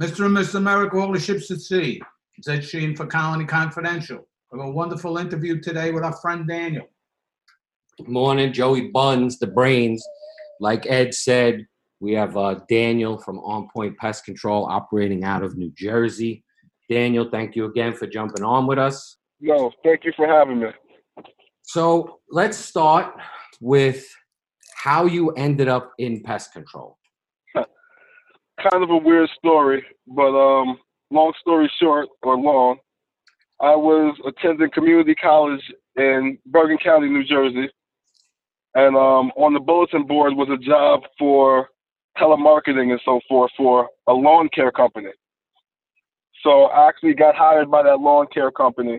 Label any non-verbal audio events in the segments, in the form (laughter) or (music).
Mr. and Mrs. America, all the ships at sea. It's Ed Sheehan for Colony Confidential. We have a wonderful interview today with our friend Daniel. Morning, Joey Buns, the brains. Like Ed said, we have uh, Daniel from On Point Pest Control operating out of New Jersey. Daniel, thank you again for jumping on with us. No, thank you for having me. So let's start with how you ended up in pest control. Kind of a weird story, but um, long story short or long, I was attending community college in Bergen County, New Jersey, and um, on the bulletin board was a job for telemarketing and so forth for a lawn care company. So I actually got hired by that lawn care company,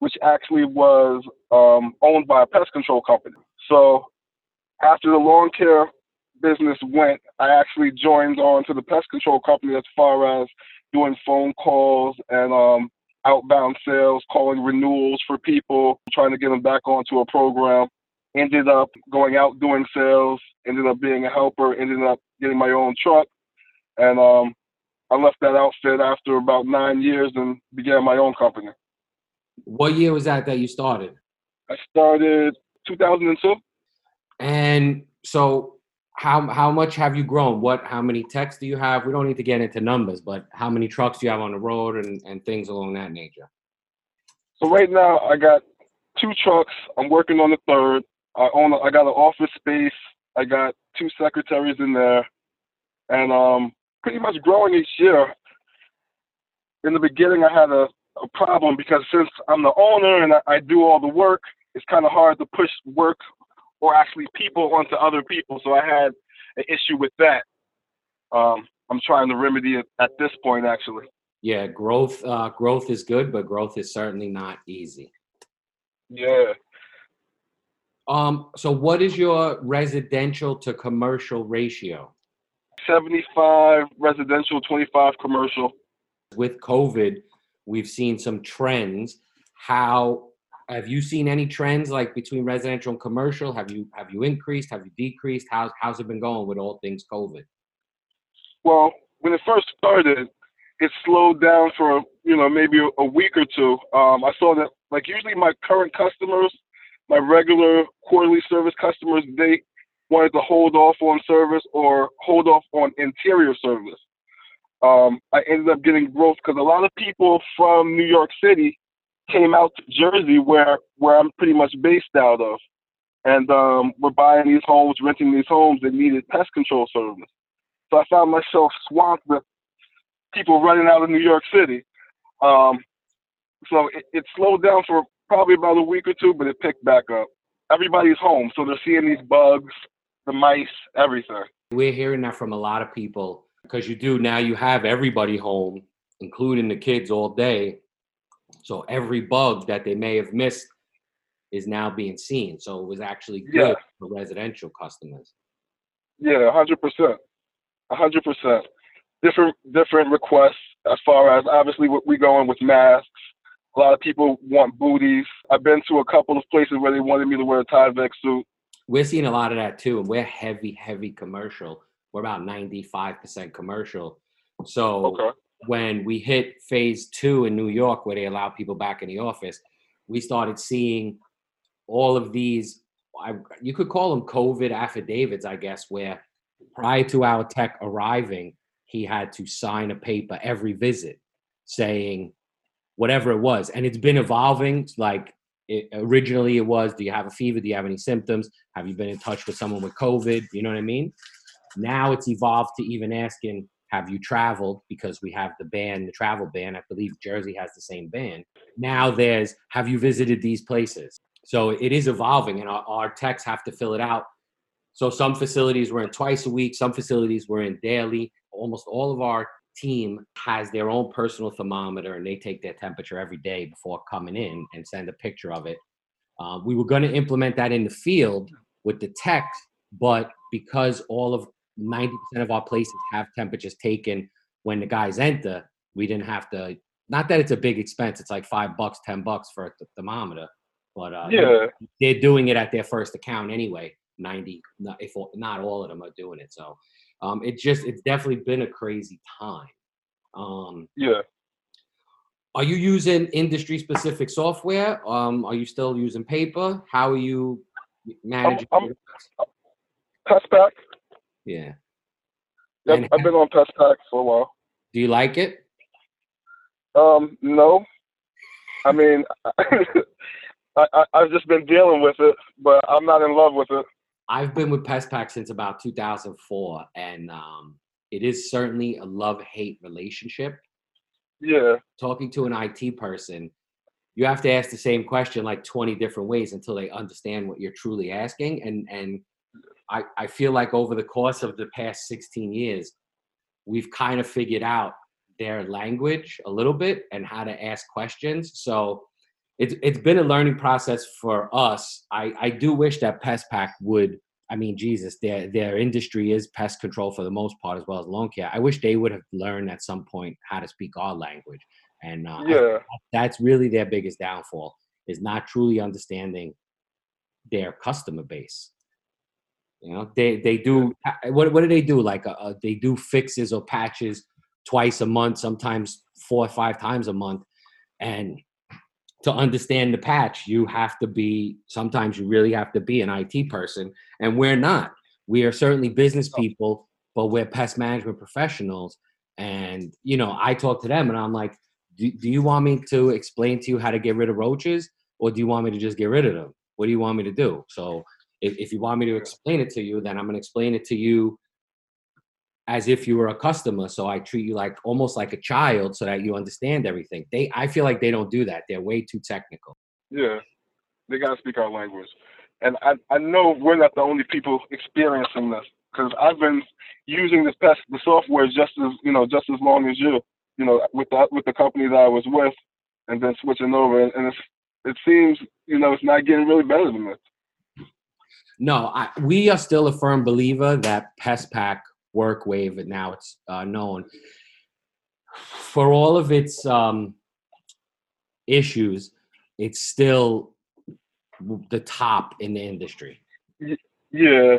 which actually was um, owned by a pest control company. So after the lawn care business went, I actually joined on to the pest control company as far as doing phone calls and um, outbound sales, calling renewals for people, trying to get them back onto a program. Ended up going out doing sales, ended up being a helper, ended up getting my own truck. And um, I left that outfit after about nine years and began my own company. What year was that that you started? I started 2002. And so how how much have you grown? What how many techs do you have? We don't need to get into numbers, but how many trucks do you have on the road and, and things along that nature? So right now I got two trucks. I'm working on the third. I own. A, I got an office space. I got two secretaries in there, and um, pretty much growing each year. In the beginning, I had a, a problem because since I'm the owner and I, I do all the work, it's kind of hard to push work or actually people onto other people. So I had an issue with that. Um, I'm trying to remedy it at this point, actually. Yeah, growth uh, growth is good, but growth is certainly not easy. Yeah. Um, so what is your residential to commercial ratio? 75 residential, 25 commercial. With COVID, we've seen some trends. How have you seen any trends like between residential and commercial? Have you have you increased? Have you decreased? How's how's it been going with all things COVID? Well, when it first started, it slowed down for you know maybe a, week or two. Um, I saw that like usually my current customers, my regular quarterly service customers, they wanted to hold off on service or hold off on interior service. Um, I ended up getting growth because a lot of people from New York City came out to Jersey, where where I'm pretty much based out of, and um, were buying these homes, renting these homes that needed pest control service. So I found myself swamped with people running out of New York City. Um, so it, it slowed down for probably about a week or two, but it picked back up. Everybody's home, so they're seeing these bugs, the mice, everything. We're hearing that from a lot of people because you do now. You have everybody home, including the kids, all day. So every bug that they may have missed is now being seen. So it was actually good Yeah. for residential customers. Yeah, hundred percent, hundred percent. Different different requests as far as obviously what we going with masks. A lot of people want booties. I've been to a couple of places where they wanted me to wear a Tyvek suit. We're seeing a lot of that too, and we're heavy, heavy commercial. We're about ninety-five percent commercial. So Okay. When we hit phase two in New York, where they allow people back in the office, we started seeing all of these. I, you could call them COVID affidavits, I guess, where prior to our tech arriving, he had to sign a paper every visit saying whatever it was, and it's been evolving. Like it, originally, it was, "Do you have a fever? Do you have any symptoms? Have you been in touch with someone with COVID?" You know what I mean? Now it's evolved to even asking, have you traveled? Because we have the ban, the travel ban. I believe Jersey has the same ban. Now there's, have you visited these places? So it is evolving, and our, our techs have to fill it out. So some facilities we're in twice a week, some facilities we're in daily. Almost all of our team has their own personal thermometer, and they take their temperature every day before coming in and send a picture of it. Uh, we were going to implement that in the field with the techs, but because all of 90% of our places have temperatures taken when the guys enter, we didn't have to. Not that it's a big expense; it's like five bucks, ten bucks for a th- thermometer. But uh, Yeah, they're doing it at their first account anyway. Ninety, not, if all- not all of them are doing it. So um, it just it's definitely been a crazy time. Um, Yeah. are you using industry specific software? Um, are you still using paper? How are you managing? I'm-. Yeah. Yep, And I've been on Pest PestPac for a while. do you like it? Um, no. I mean, (laughs) I, I I've just been dealing with it, but I'm not in love with it. I've been with PestPac since about 2004, and um, it is certainly a love hate relationship. Yeah. Talking to an IT person, you have to ask the same question like 20 different ways until they understand what you're truly asking. And and I, I feel like over the course of the past 16 years, we've kind of figured out their language a little bit and how to ask questions. So it's it's been a learning process for us. I, I do wish that PestPac would. I mean, Jesus, their their industry is pest control for the most part, as well as lawn care. I wish they would have learned at some point how to speak our language, and uh, Yeah. that's really their biggest downfall is not truly understanding their customer base. You know, they they do what what do they do? Like uh, uh, they do fixes or patches twice a month, sometimes four or five times a month, and to understand the patch, you have to be, sometimes you really have to be an IT person, and we're not. We are certainly business people, but we're pest management professionals. And, you know, I talk to them and I'm like, do, do you want me to explain to you how to get rid of roaches or do you want me to just get rid of them? What do you want me to do? So if, if you want me to explain it to you, then I'm going to explain it to you as if you were a customer. So i treat you like almost like a child so that you understand everything. They i feel like they don't do that. They're way too technical. Yeah. They gotta speak our language, and I I know we're not the only people experiencing this because I've been using this pest the software just as you know just as long as you you know with the with the company that I was with, and then switching over, and it's it seems you know it's not getting really better than this. No I, we are still a firm believer that PestPac workwave and now it's uh, known for all of its um, issues it's still the top in the industry Yeah,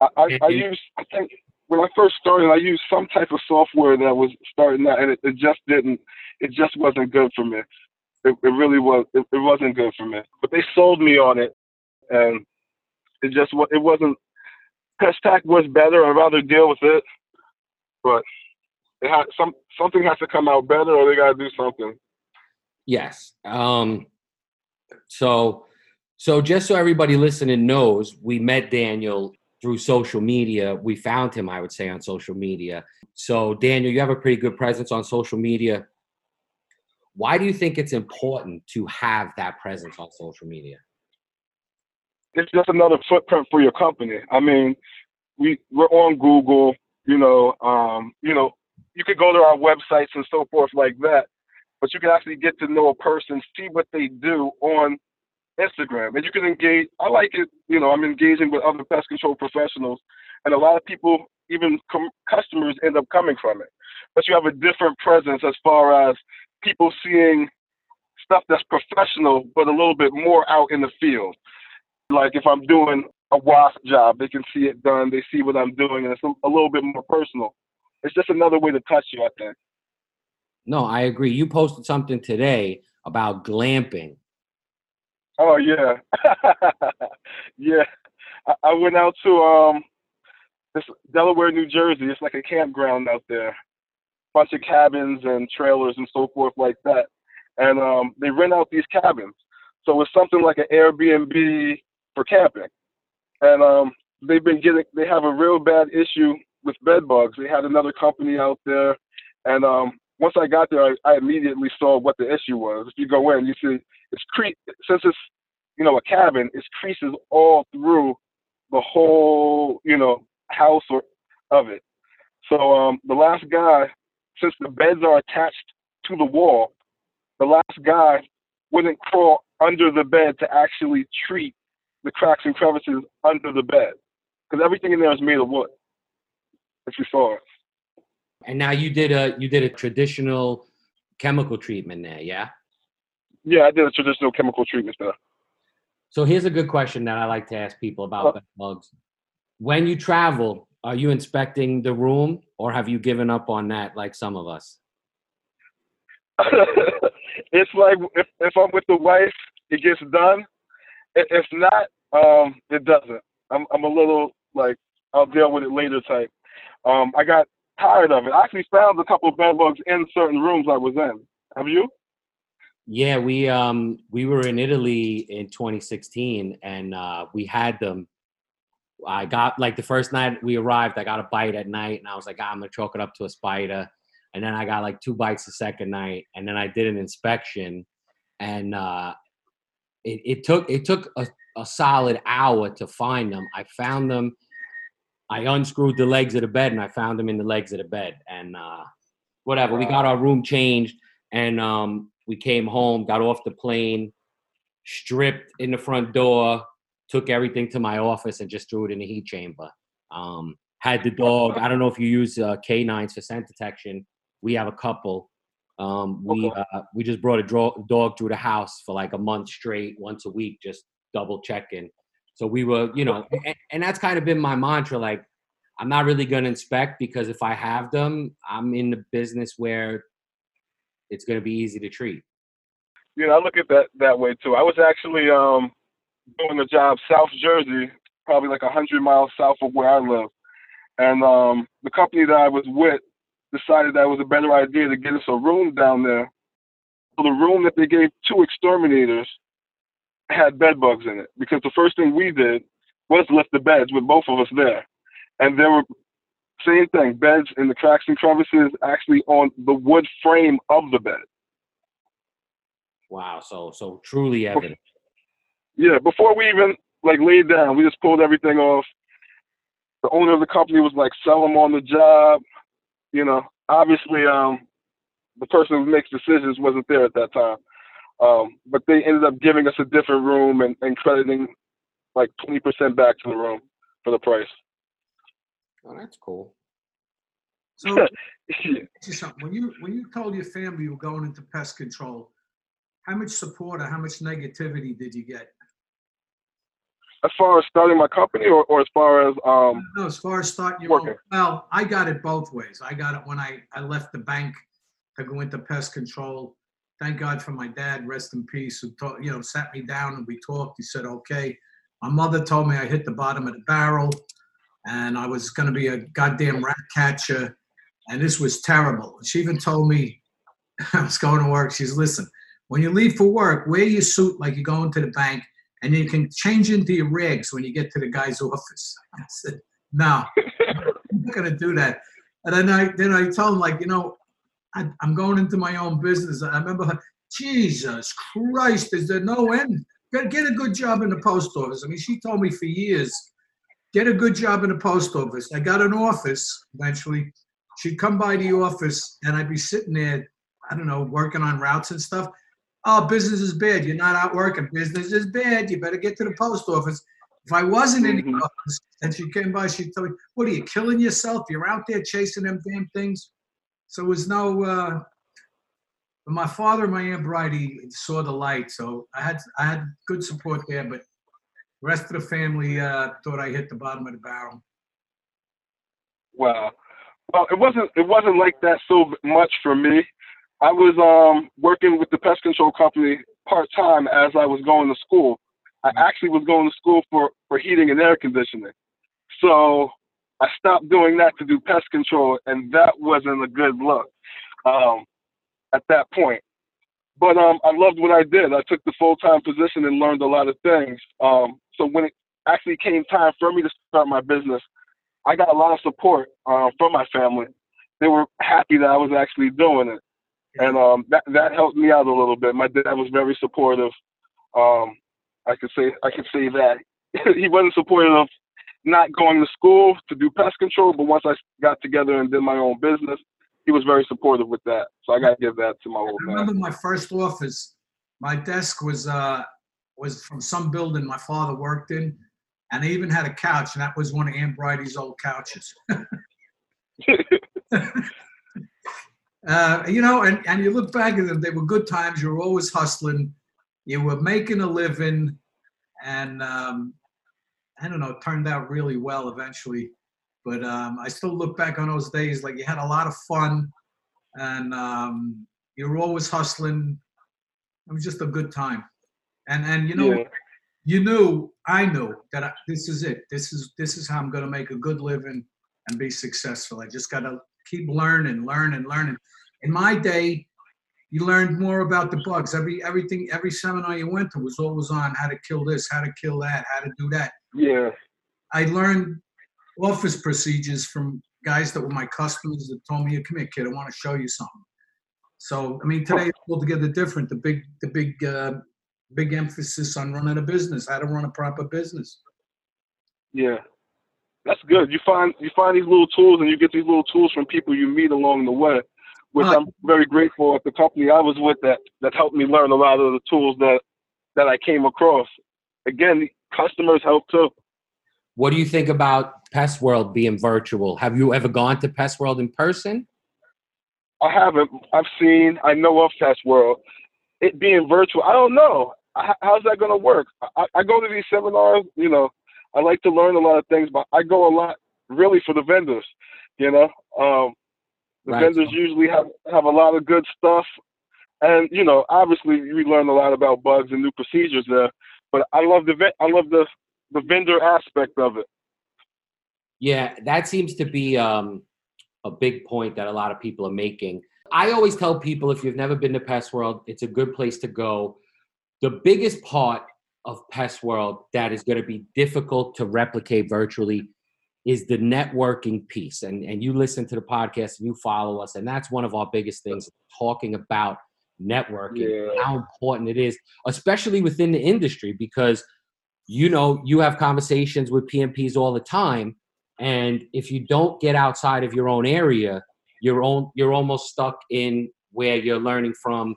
I I, I used I think when I first started I used some type of software that was starting out, and it, it just didn't it just wasn't good for me. It, it really was it, it wasn't good for me. But they sold me on it, and it just it wasn't. PestPac was better. I'd rather deal with it, but it had some something has to come out better, or they gotta do something. Yes. Um, so, so just so everybody listening knows, we met Daniel through social media. We found him, I would say, on social media. So, Daniel, you have a pretty good presence on social media. Why do you think it's important to have that presence on social media? It's just another footprint for your company. I mean, we we're on Google, you know, um, you know, you could go to our websites and so forth like that, but you can actually get to know a person, see what they do on Instagram, and you can engage. I like it, you know, I'm engaging with other pest control professionals, and a lot of people, even com- customers, end up coming from it. But you have a different presence as far as people seeing stuff that's professional, but a little bit more out in the field like if I'm doing a wasp job, they can see it done. They see what I'm doing, and it's a, a little bit more personal. It's just another way to touch you, I think. No, I agree. You posted something today about glamping. Oh yeah, (laughs) yeah. I, I went out to um this Delaware, New Jersey. It's like a campground out there, bunch of cabins and trailers and so forth like that. And um, they rent out these cabins, so it's something like an Airbnb for camping. And um, they've been getting they have a real bad issue with bed bugs. They had another company out there, and um, once I got there, I, I immediately saw what the issue was. If you go in, you see it's cre- since it's you know a cabin, it's creases all through the whole you know house or of it. So um, the last guy, since the beds are attached to the wall, the last guy wouldn't crawl under the bed to actually treat the cracks and crevices under the bed because everything in there is made of wood. If you saw it. And now you did a you did a traditional chemical treatment there, yeah? Yeah, I did a traditional chemical treatment there. So here's a good question that I like to ask people about uh, bed bugs. When you travel, are you inspecting the room or have you given up on that like some of us? (laughs) it's like if if I'm with the wife, it gets done. If not, um, it doesn't. I'm I'm a little like I'll deal with it later type. Um, I got tired of it. I actually found a couple of bed bugs in certain rooms I was in. Have you? Yeah, we um we were in Italy in 2016 and uh we had them. I got like the first night we arrived, I got a bite at night and I was like, "Ah, I'm gonna chalk it up to a spider. And then I got like two bites the second night, and then I did an inspection, and uh, it, it took it took a, a solid hour to find them. I found them. I unscrewed the legs of the bed, and I found them in the legs of the bed. And uh, whatever, we got our room changed, and um, we came home, got off the plane, stripped in the front door, took everything to my office, and just threw it in the heat chamber. Um, had the dog. I don't know if you use uh, canines for scent detection. We have a couple. Um, we Okay. uh, we just brought a dro- dog through the house for like a month straight, once a week, just double checking. So we were, you know, and, and that's kind of been my mantra. Like, I'm not really going to inspect because if I have them, I'm in the business where it's going to be easy to treat. You know, I look at that that way too. I was actually um doing a job South Jersey, probably like a hundred miles south of where I live, and um the company that I was with decided that it was a better idea to get us a room down there. So the room that they gave two exterminators had bed bugs in it because the first thing we did was lift the beds with both of us there, and there were same thing beds in the cracks and crevices actually on the wood frame of the bed. Wow. So so truly evident. Yeah, before we even like laid down, we just pulled everything off. The owner of the company was like, sell them on the job. You know, obviously, um, the person who makes decisions wasn't there at that time. Um, but they ended up giving us a different room and, and crediting like 20% back to the room for the price. Oh, that's cool. So, (laughs) ask you something. When you, when you told your family you were going into pest control, how much support or how much negativity did you get? As far as starting my company or, or as far as, um, No, as far as starting your Working. well, I got it both ways. I got it when I, I left the bank to go into pest control. Thank God for my dad, rest in peace, who taught, you know, sat me down and we talked. He said, okay. My mother told me I hit the bottom of the barrel and I was gonna be a goddamn rat catcher. And this was terrible. She even told me (laughs) I was going to work. She's listen, when you leave for work, wear your suit like you're going to the bank and you can change into your rigs when you get to the guy's office. (laughs) I said, no, I'm not gonna do that. And then I then I told him like, you know, I, I'm going into my own business. I remember her, Jesus Christ, is there no end? Get a good job in the post office. I mean, she told me for years, get a good job in the post office. I got an office eventually. She'd come by the office and I'd be sitting there, I don't know, working on routes and stuff. Oh, business is bad. You're not out working. Business is bad. You better get to the post office. If I wasn't in the Mhm. office and she came by, she'd tell me, What are you killing yourself? You're out there chasing them damn things. So it was no uh but my father and my aunt Bridie saw the light, so I had I had good support there, but the rest of the family uh thought I hit the bottom of the barrel. Wow. Well, it wasn't it wasn't like that so much for me. I was um working with the pest control company part time as I was going to school. I actually was going to school for for heating and air conditioning. So I stopped doing that to do pest control, and that wasn't a good look um, at that point. But um, I loved what I did. I took the full time position and learned a lot of things. Um, so when it actually came time for me to start my business, I got a lot of support uh, from my family. They were happy that I was actually doing it, and um, that that helped me out a little bit. My dad was very supportive. Um, I could say I could say that (laughs) he wasn't supportive of not going to school to do pest control, but once I got together and did my own business, he was very supportive with that. So I got to give that to my old I man. remember my first office, my desk was uh was from some building my father worked in, and I even had a couch, and that was one of Aunt Bridie's old couches. (laughs) (laughs) uh, you know, and, and you look back at them, they were good times. You were always hustling. You were making a living, and um, I don't know, it turned out really well eventually. But um, I still look back on those days like you had a lot of fun, and um, You were always hustling. It was just a good time. And and you know, Yeah. you knew, I knew that I, this is it. This is this is how I'm going to make a good living and be successful. I just got to keep learning, learning, learning. In my day, you learned more about the bugs. Every everything, every seminar you went to was always on how to kill this, how to kill that, how to do that. Yeah. I learned office procedures from guys that were my customers that told me, "Come here, kid, I want to show you something." So, I mean, today it's altogether different. The big, the big, uh, big emphasis on running a business, how to run a proper business. Yeah. That's good. You find you find these little tools and you get these little tools from people you meet along the way, which Right. I'm very grateful at the company I was with that that helped me learn a lot of the tools that that I came across. Again, customers help too. What do you think about Pest World being virtual? Have you ever gone to Pest World in person? I haven't. I've seen. I know of Pest World. It being virtual, I don't know. How's that going to work? I, I go to these seminars. You know, I like to learn a lot of things, but I go a lot really for the vendors. You know, um, the Right. vendors usually have have a lot of good stuff, and you know, obviously we learn a lot about bugs and new procedures there. But I love the I love the the vendor aspect of it. Yeah, that seems to be um, a big point that a lot of people are making. I always tell people if you've never been to Pest World, it's a good place to go. The biggest part of Pest World that is going to be difficult to replicate virtually is the networking piece. And, and you listen to the podcast and you follow us, and that's one of our biggest things talking about networking, Yeah. how important it is, especially within the industry, because you know you have conversations with PMPs all the time and if you don't get outside of your own area you're on, you're almost stuck in where you're learning from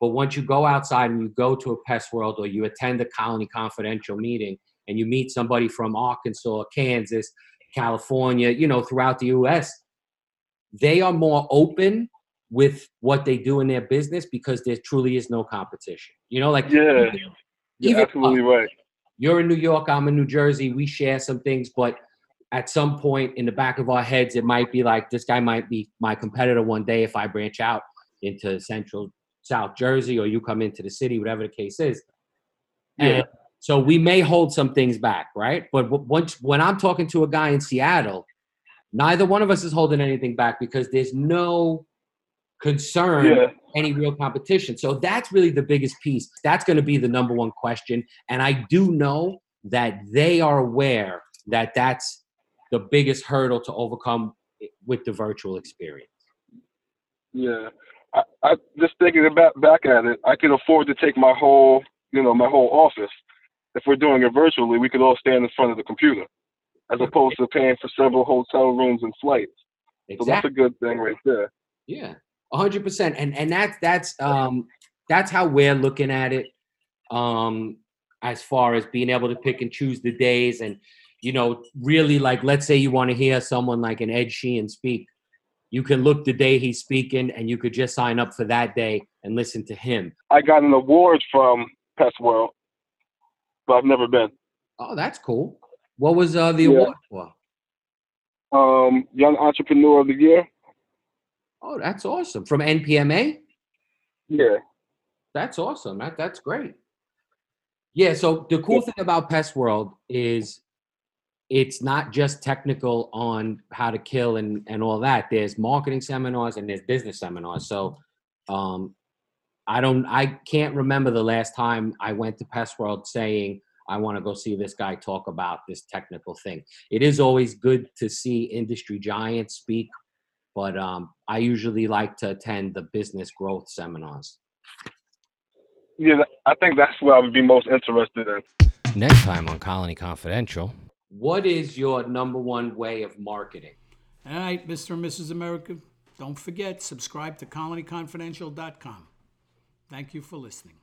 but once you go outside and you go to a pest world or you attend a colony confidential meeting and you meet somebody from arkansas kansas california you know throughout the us they are more open with what they do in their business because there truly is no competition you know like Yeah, even- you're absolutely right. you're in New York, I'm in New Jersey. We share some things, but at some point in the back of our heads, it might be like this guy might be my competitor one day if I branch out into central South Jersey or you come into the city, whatever the case is. Yeah. And so we may hold some things back, right? But once when I'm talking to a guy in Seattle, neither one of us is holding anything back because there's no concern Yeah. any real competition. So that's really the biggest piece. That's going to be the number one question. And I do know that they are aware that that's the biggest hurdle to overcome eh, with the virtual experience. Yeah, I, I just thinking about back at it. I can afford to take my whole, you know, my whole office. If we're doing it virtually, we could all stand in front of the computer, as opposed to paying for several hotel rooms and flights. So that's a good thing right there. Yeah, a hundred percent. And and that's that's um that's how we're looking at it. Um, as far as being able to pick and choose the days, and you know, really like, let's say you want to hear someone like an Ed Sheehan speak, you can look the day he's speaking, and you could just sign up for that day and listen to him. I got an award from Pest World, but I've never been. Oh, that's cool. What was uh, the Yeah. award for? Um, Young Entrepreneur of the Year. Oh, that's awesome. From NPMA? Yeah, That's awesome. That that's great. Yeah. So the cool thing about Pest World is it's not just technical on how to kill and and all that. There's marketing seminars and there's business seminars. So um, I don't. I can't remember the last time I went to Pest World saying I want to go see this guy talk about this technical thing. It is always good to see industry giants speak, but um, I usually like to attend the business growth seminars. yeah. I think that's what I would be most interested in. Next time on Colony Confidential. What is your number one way of marketing? All right, Mr. and Mrs. America, don't forget, subscribe to colonyconfidential.com. Thank you for listening.